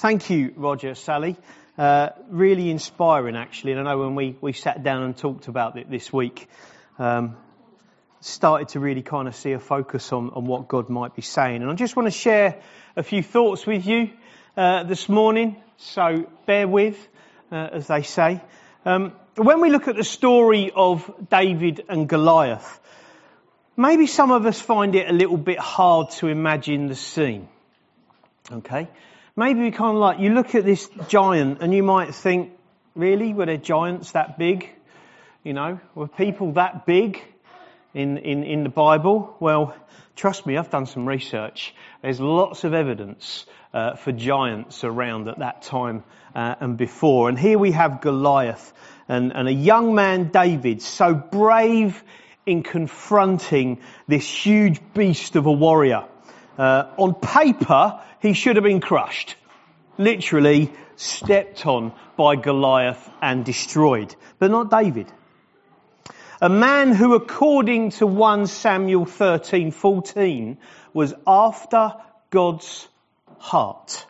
thank you, Roger, Sally. Uh, really inspiring, actually. And I know when we, we sat down and talked about it this week, um, started to really kind of see a focus on, on what God might be saying. And I just want to share a few thoughts with you uh, this morning. So bear with, uh, as they say. Um, when we look at the story of David and Goliath, maybe some of us find it a little bit hard to imagine the scene. Okay? Maybe we kind of like, you look at this giant and you might think, really? Were there giants that big? You know, were people that big in, in, in the Bible? Well, trust me, I've done some research. There's lots of evidence uh, for giants around at that time uh, and before. And here we have Goliath and, and a young man, David, so brave in confronting this huge beast of a warrior. Uh, on paper, he should have been crushed. Literally stepped on by Goliath and destroyed. But not David. A man who according to 1 Samuel 13, 14 was after God's heart.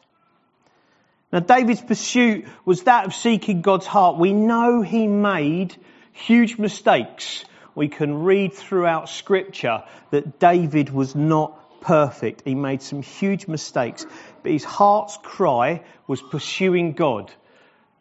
Now David's pursuit was that of seeking God's heart. We know he made huge mistakes. We can read throughout scripture that David was not perfect. He made some huge mistakes, but his heart's cry was pursuing God,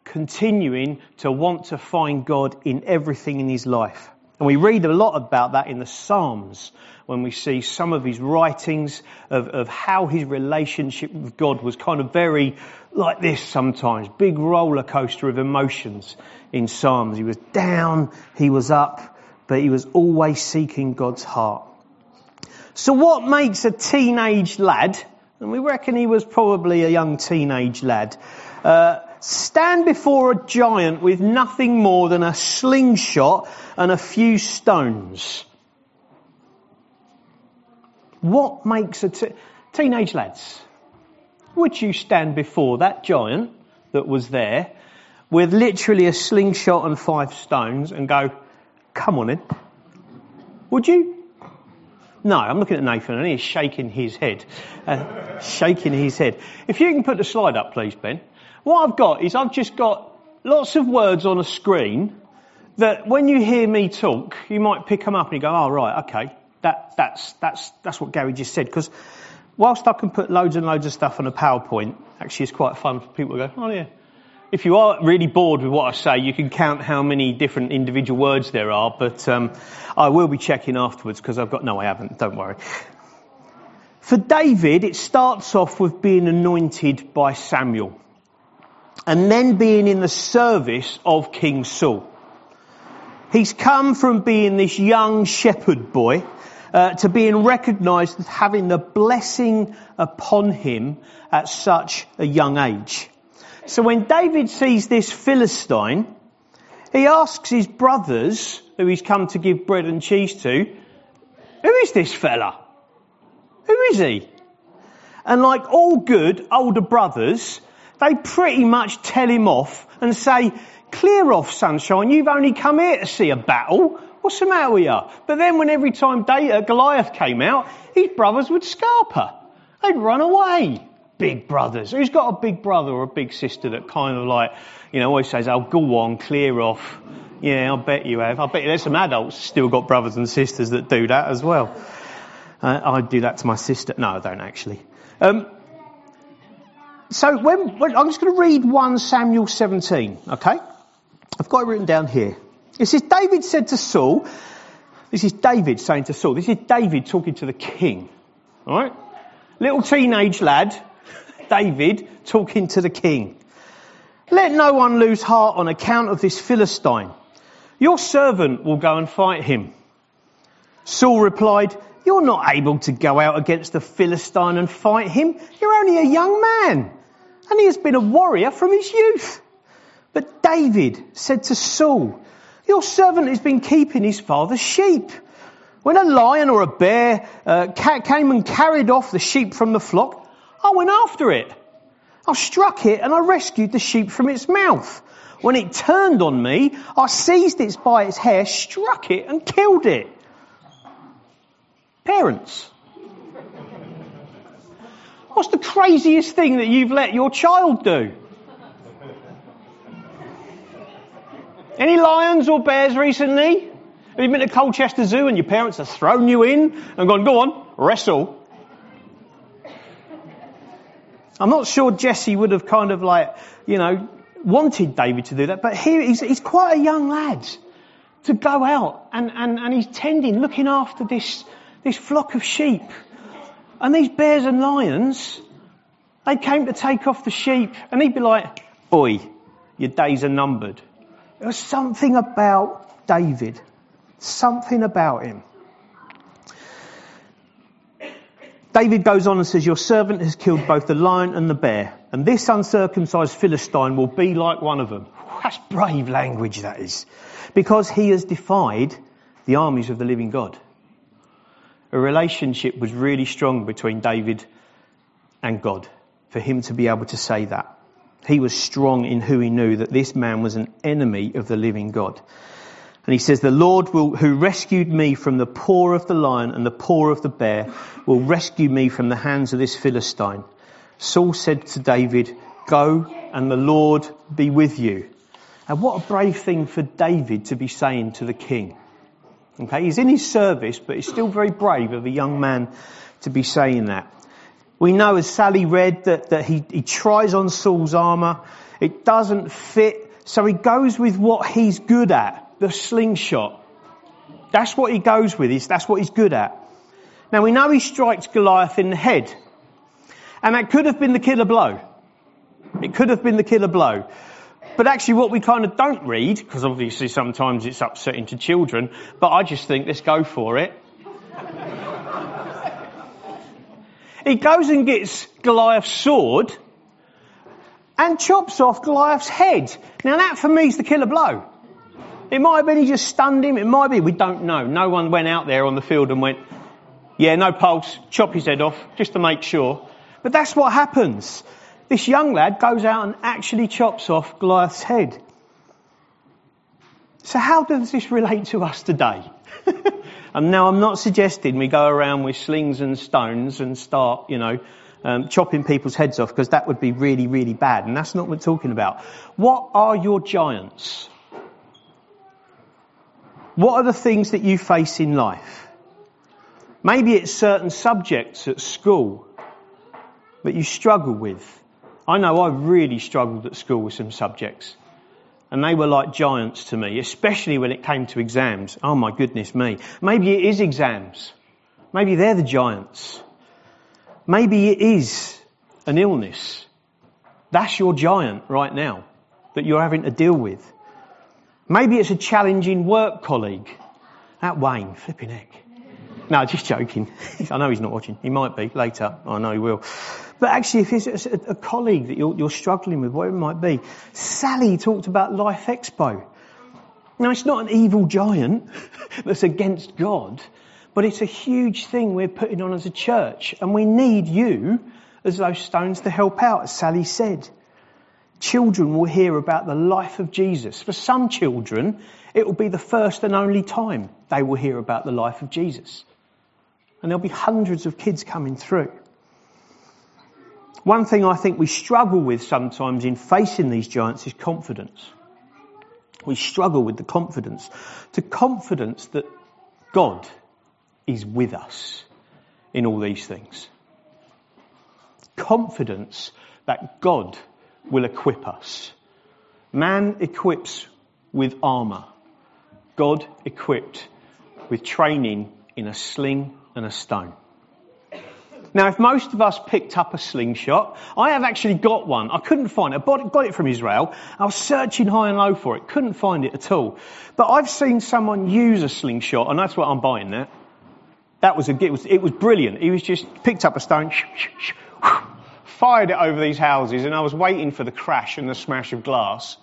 continuing to want to find God in everything in his life. And we read a lot about that in the Psalms when we see some of his writings of, of how his relationship with God was kind of very like this sometimes. Big roller coaster of emotions in Psalms. He was down, he was up, but he was always seeking God's heart. So what makes a teenage lad, and we reckon he was probably a young teenage lad, uh, stand before a giant with nothing more than a slingshot and a few stones? What makes a teenage lads? Would you stand before that giant that was there with literally a slingshot and five stones and go, come on in? Would you? No, I'm looking at Nathan and he's shaking his head. Uh, shaking his head. If you can put the slide up, please, Ben. What I've got is I've just got lots of words on a screen that when you hear me talk, you might pick them up and you go, oh, right, okay. That, that's, that's, that's what Gary just said. Because whilst I can put loads and loads of stuff on a PowerPoint, actually it's quite fun for people to go, oh yeah, if you are really bored with what I say, you can count how many different individual words there are, but um, I will be checking afterwards because I've got, no, I haven't, don't worry. For David, it starts off with being anointed by Samuel and then being in the service of King Saul. He's come from being this young shepherd boy uh, to being recognized as having the blessing upon him at such a young age. So when David sees this Philistine, he asks his brothers, who he's come to give bread and cheese to, who is this fella? Who is he? And like all good older brothers, they pretty much tell him off and say, clear off sunshine, you've only come here to see a battle. What's the matter with you? But then when every time uh, Goliath came out, his brothers would scarper. They'd run away big brothers. Who's got a big brother or a big sister that kind of like, you know, always says, oh, go on, clear off. Yeah, I bet you have. I bet there's some adults still got brothers and sisters that do that as well. Uh, I do that to my sister. No, I don't actually. Um, so when, when, I'm just going to read 1 Samuel 17, okay? I've got it written down here. It says, David said to Saul, this is David saying to Saul, this is David talking to the king, alright? Little teenage lad, David talking to the king. Let no one lose heart on account of this Philistine. Your servant will go and fight him. Saul replied, You're not able to go out against the Philistine and fight him. You're only a young man, and he has been a warrior from his youth. But David said to Saul, Your servant has been keeping his father's sheep. When a lion or a bear uh, came and carried off the sheep from the flock, I went after it. I struck it and I rescued the sheep from its mouth. When it turned on me, I seized it by its hair, struck it and killed it. Parents. What's the craziest thing that you've let your child do? Any lions or bears recently? Have you been to Colchester Zoo and your parents have thrown you in and gone, go on, wrestle? I'm not sure Jesse would have kind of like, you know, wanted David to do that, but here he's, he's quite a young lad to go out and, and, and he's tending, looking after this, this flock of sheep. And these bears and lions, they came to take off the sheep and he'd be like, boy, your days are numbered. There was something about David, something about him. David goes on and says, Your servant has killed both the lion and the bear, and this uncircumcised Philistine will be like one of them. That's brave language, that is. Because he has defied the armies of the living God. A relationship was really strong between David and God for him to be able to say that. He was strong in who he knew that this man was an enemy of the living God. And he says, the Lord will, who rescued me from the paw of the lion and the paw of the bear will rescue me from the hands of this Philistine. Saul said to David, go and the Lord be with you. And what a brave thing for David to be saying to the king. Okay, he's in his service, but he's still very brave of a young man to be saying that. We know as Sally read that, that he, he tries on Saul's armour. It doesn't fit. So he goes with what he's good at, the slingshot. That's what he goes with. That's what he's good at. Now we know he strikes Goliath in the head. And that could have been the killer blow. It could have been the killer blow. But actually what we kind of don't read, because obviously sometimes it's upsetting to children, but I just think let's go for it. He goes and gets Goliath's sword and chops off Goliath's head. Now that for me is the killer blow. It might have been he just stunned him. It might be. We don't know. No one went out there on the field and went, yeah, no pulse, chop his head off, just to make sure. But that's what happens. This young lad goes out and actually chops off Goliath's head. So how does this relate to us today? And now I'm not suggesting we go around with slings and stones and start, you know, um, chopping people's heads off because that would be really, really bad. And that's not what we're talking about. What are your giants? What are the things that you face in life? Maybe it's certain subjects at school that you struggle with. I know I really struggled at school with some subjects. And they were like giants to me, especially when it came to exams. Oh my goodness me. Maybe it is exams. Maybe they're the giants. Maybe it is an illness. That's your giant right now that you're having to deal with. Maybe it's a challenging work colleague. That Wayne, flipping heck. No, just joking. I know he's not watching. He might be later. I know he will. But actually, if it's a, colleague that you're, you're, struggling with, whatever it might be, Sally talked about Life Expo. Now, it's not an evil giant that's against God, but it's a huge thing we're putting on as a church, and we need you as those stones to help out, as Sally said. Children will hear about the life of Jesus. For some children, it will be the first and only time they will hear about the life of Jesus. And there'll be hundreds of kids coming through. One thing I think we struggle with sometimes in facing these giants is confidence. We struggle with the confidence. The confidence that God is with us in all these things. Confidence that God will equip us. Man equips with armour. God equipped with training in a sling and a stone. Now, if most of us picked up a slingshot, I have actually got one. I couldn't find it. I got it from Israel. I was searching high and low for it. Couldn't find it at all. But I've seen someone use a slingshot, and that's what I'm buying now. That was a, it was, it was brilliant. He was just picked up a stone, fired it over these houses, and I was waiting for the crash and the smash of glass.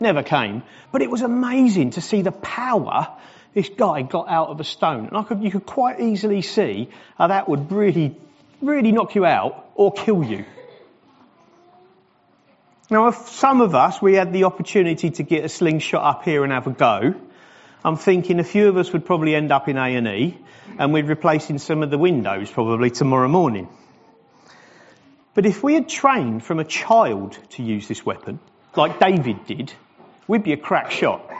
Never came. But it was amazing to see the power this guy got out of a stone. And could, you could quite easily see how that would really really knock you out or kill you. Now, if some of us, we had the opportunity to get a slingshot up here and have a go, I'm thinking a few of us would probably end up in A&E and we'd replacing some of the windows probably tomorrow morning. But if we had trained from a child to use this weapon, like David did, we'd be a crack shot.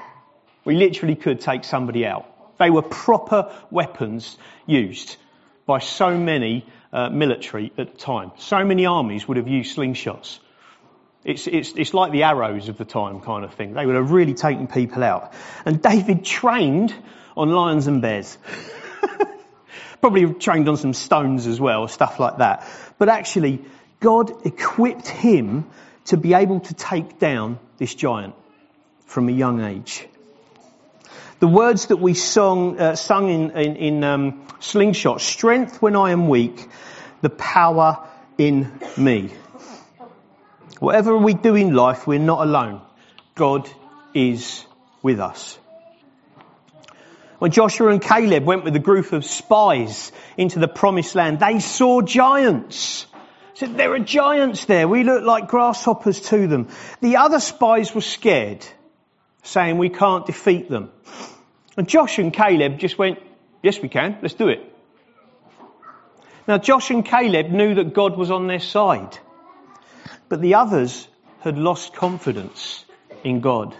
We literally could take somebody out. They were proper weapons used by so many uh, military at the time. So many armies would have used slingshots. It's, it's, it's like the arrows of the time kind of thing. They would have really taken people out. And David trained on lions and bears. Probably trained on some stones as well, stuff like that. But actually, God equipped him to be able to take down this giant from a young age. The words that we sung, uh, sung in, in, in um, Slingshot, strength when I am weak, the power in me. Whatever we do in life, we're not alone. God is with us. When Joshua and Caleb went with a group of spies into the promised land, they saw giants. Said, there are giants there. We look like grasshoppers to them. The other spies were scared, saying we can't defeat them. And Josh and Caleb just went, yes we can, let's do it. Now Josh and Caleb knew that God was on their side. But the others had lost confidence in God.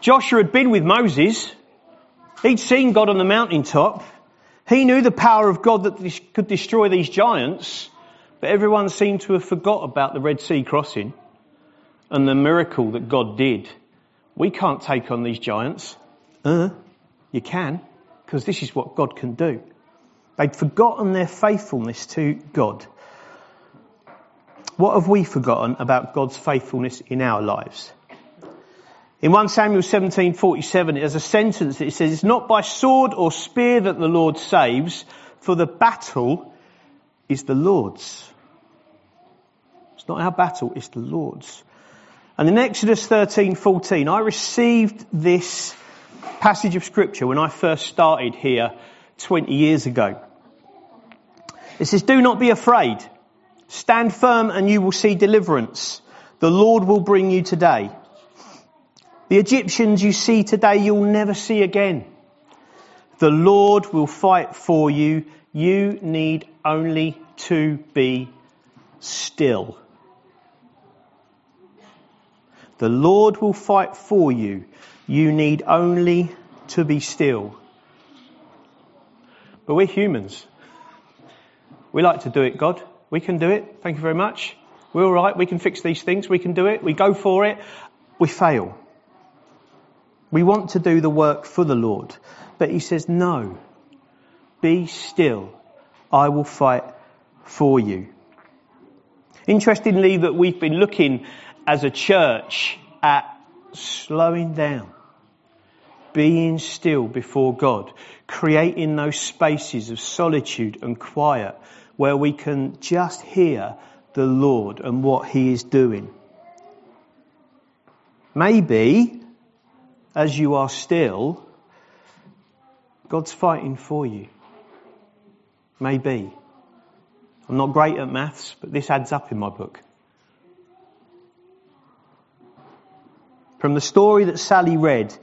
Joshua had been with Moses. He'd seen God on the mountaintop. He knew the power of God that could destroy these giants, but everyone seemed to have forgot about the Red Sea crossing and the miracle that God did. We can't take on these giants. Uh, you can, because this is what God can do. They'd forgotten their faithfulness to God. What have we forgotten about God's faithfulness in our lives? In 1 Samuel 17:47, there's a sentence that says, "It's not by sword or spear that the Lord saves, for the battle is the Lord's." It's not our battle; it's the Lord's. And in Exodus 13:14, I received this passage of scripture when I first started here 20 years ago. It says, "Do not be afraid." Stand firm and you will see deliverance. The Lord will bring you today. The Egyptians you see today you'll never see again. The Lord will fight for you. You need only to be still. The Lord will fight for you. You need only to be still. But we're humans. We like to do it, God. We can do it. Thank you very much. We're all right. We can fix these things. We can do it. We go for it. We fail. We want to do the work for the Lord. But he says, no. Be still. I will fight for you. Interestingly, that we've been looking as a church at slowing down, being still before God, creating those spaces of solitude and quiet where we can just hear the Lord and what He is doing. Maybe, as you are still, God's fighting for you. Maybe. I'm not great at maths, but this adds up in my book. From the story that Sally read,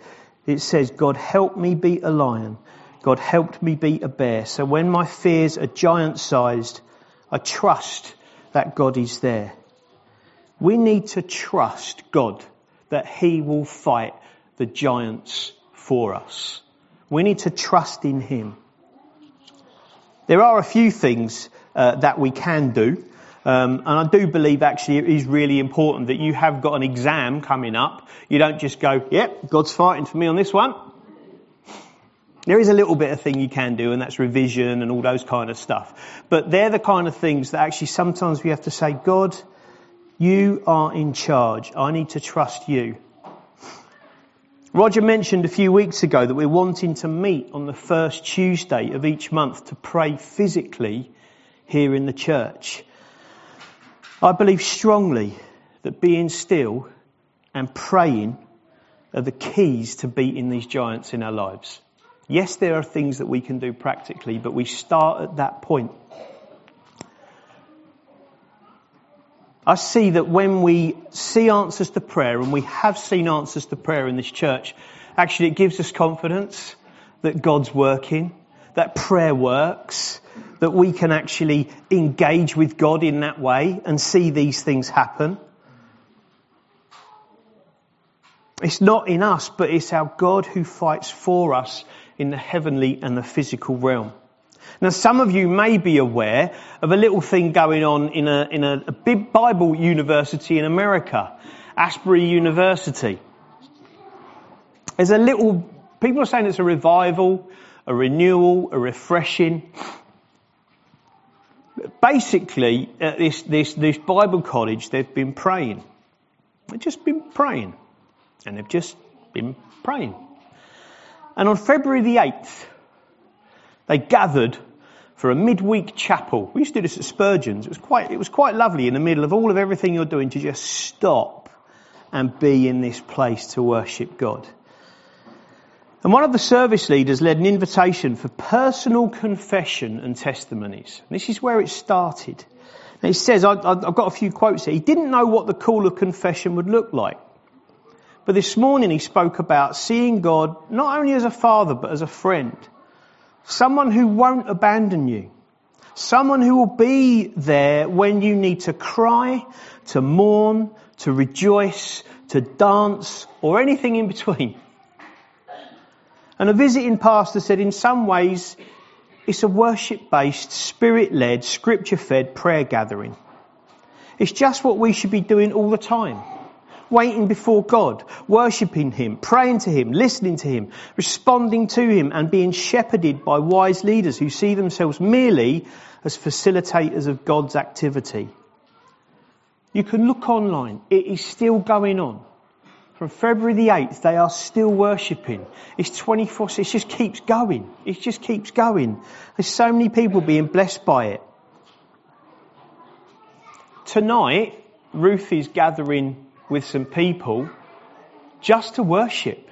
it says, God help me beat a lion God helped me beat a bear. So when my fears are giant sized, I trust that God is there. We need to trust God that He will fight the giants for us. We need to trust in Him. There are a few things uh, that we can do. Um, and I do believe actually it is really important that you have got an exam coming up. You don't just go, yep, God's fighting for me on this one. There is a little bit of thing you can do, and that's revision and all those kind of stuff. But they're the kind of things that actually sometimes we have to say, God, you are in charge. I need to trust you. Roger mentioned a few weeks ago that we're wanting to meet on the first Tuesday of each month to pray physically here in the church. I believe strongly that being still and praying are the keys to beating these giants in our lives. Yes, there are things that we can do practically, but we start at that point. I see that when we see answers to prayer, and we have seen answers to prayer in this church, actually it gives us confidence that God's working, that prayer works, that we can actually engage with God in that way and see these things happen. It's not in us, but it's our God who fights for us in the heavenly and the physical realm. Now, some of you may be aware of a little thing going on in a, in a, a big Bible university in America, Asbury University. There's a little, people are saying it's a revival, a renewal, a refreshing. Basically, at this, this, this Bible college, they've been praying. They've just been praying. And they've just been praying. And on February the 8th, they gathered for a midweek chapel. We used to do this at Spurgeon's. It was quite, it was quite lovely in the middle of all of everything you're doing to just stop and be in this place to worship God. And one of the service leaders led an invitation for personal confession and testimonies. This is where it started. And it says, I've got a few quotes here. He didn't know what the call of confession would look like. But this morning he spoke about seeing God not only as a father, but as a friend. Someone who won't abandon you. Someone who will be there when you need to cry, to mourn, to rejoice, to dance, or anything in between. And a visiting pastor said, in some ways, it's a worship based, spirit led, scripture fed prayer gathering. It's just what we should be doing all the time waiting before God, worshipping Him, praying to Him, listening to Him, responding to Him, and being shepherded by wise leaders who see themselves merely as facilitators of God's activity. You can look online. It is still going on. From February the 8th, they are still worshipping. It's 24, it just keeps going. It just keeps going. There's so many people being blessed by it. Tonight, Ruth is gathering with some people just to worship.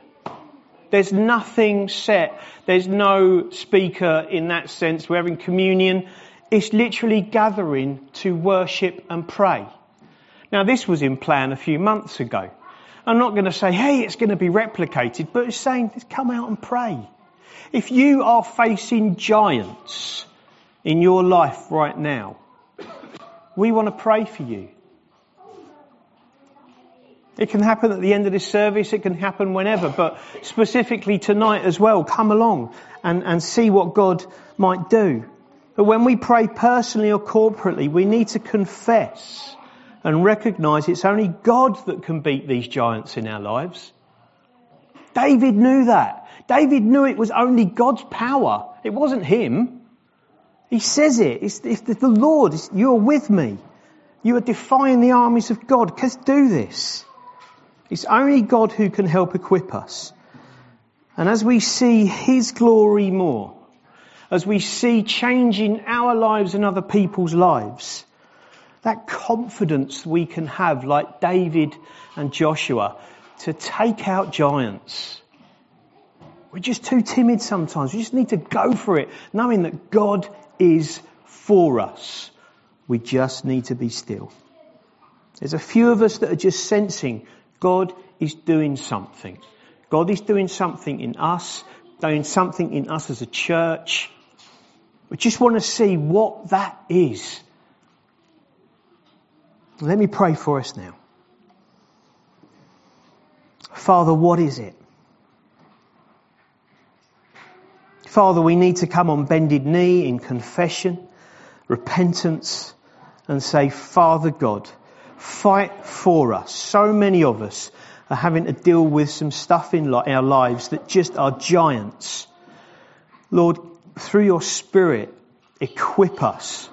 There's nothing set. There's no speaker in that sense. We're having communion. It's literally gathering to worship and pray. Now this was in plan a few months ago. I'm not going to say, hey, it's going to be replicated, but it's saying, come out and pray. If you are facing giants in your life right now, we want to pray for you. It can happen at the end of this service, it can happen whenever, but specifically tonight as well, come along and, and see what God might do. But when we pray personally or corporately, we need to confess and recognize it's only God that can beat these giants in our lives. David knew that. David knew it was only God's power. It wasn't him. He says it. It's, it's the Lord. It's, you're with me. You are defying the armies of God. Because do this. It's only God who can help equip us. And as we see His glory more, as we see changing our lives and other people's lives, that confidence we can have, like David and Joshua, to take out giants. We're just too timid sometimes. We just need to go for it, knowing that God is for us. We just need to be still. There's a few of us that are just sensing God is doing something. God is doing something in us, doing something in us as a church. We just want to see what that is. Let me pray for us now. Father, what is it? Father, we need to come on bended knee in confession, repentance, and say, Father God, fight for us. So many of us are having to deal with some stuff in our lives that just are giants. Lord, through your Spirit, equip us.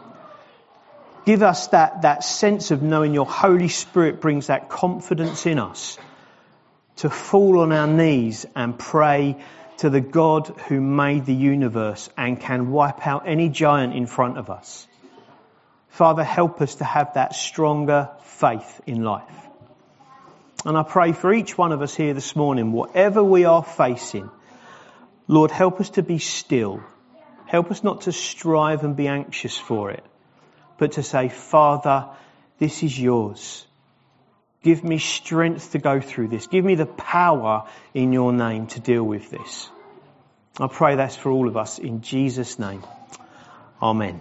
Give us that, that sense of knowing your Holy Spirit brings that confidence in us to fall on our knees and pray to the God who made the universe and can wipe out any giant in front of us. Father, help us to have that stronger faith in life. And I pray for each one of us here this morning, whatever we are facing, Lord, help us to be still. Help us not to strive and be anxious for it, but to say, Father, this is yours. Give me strength to go through this. Give me the power in your name to deal with this. I pray that's for all of us in Jesus' name. Amen.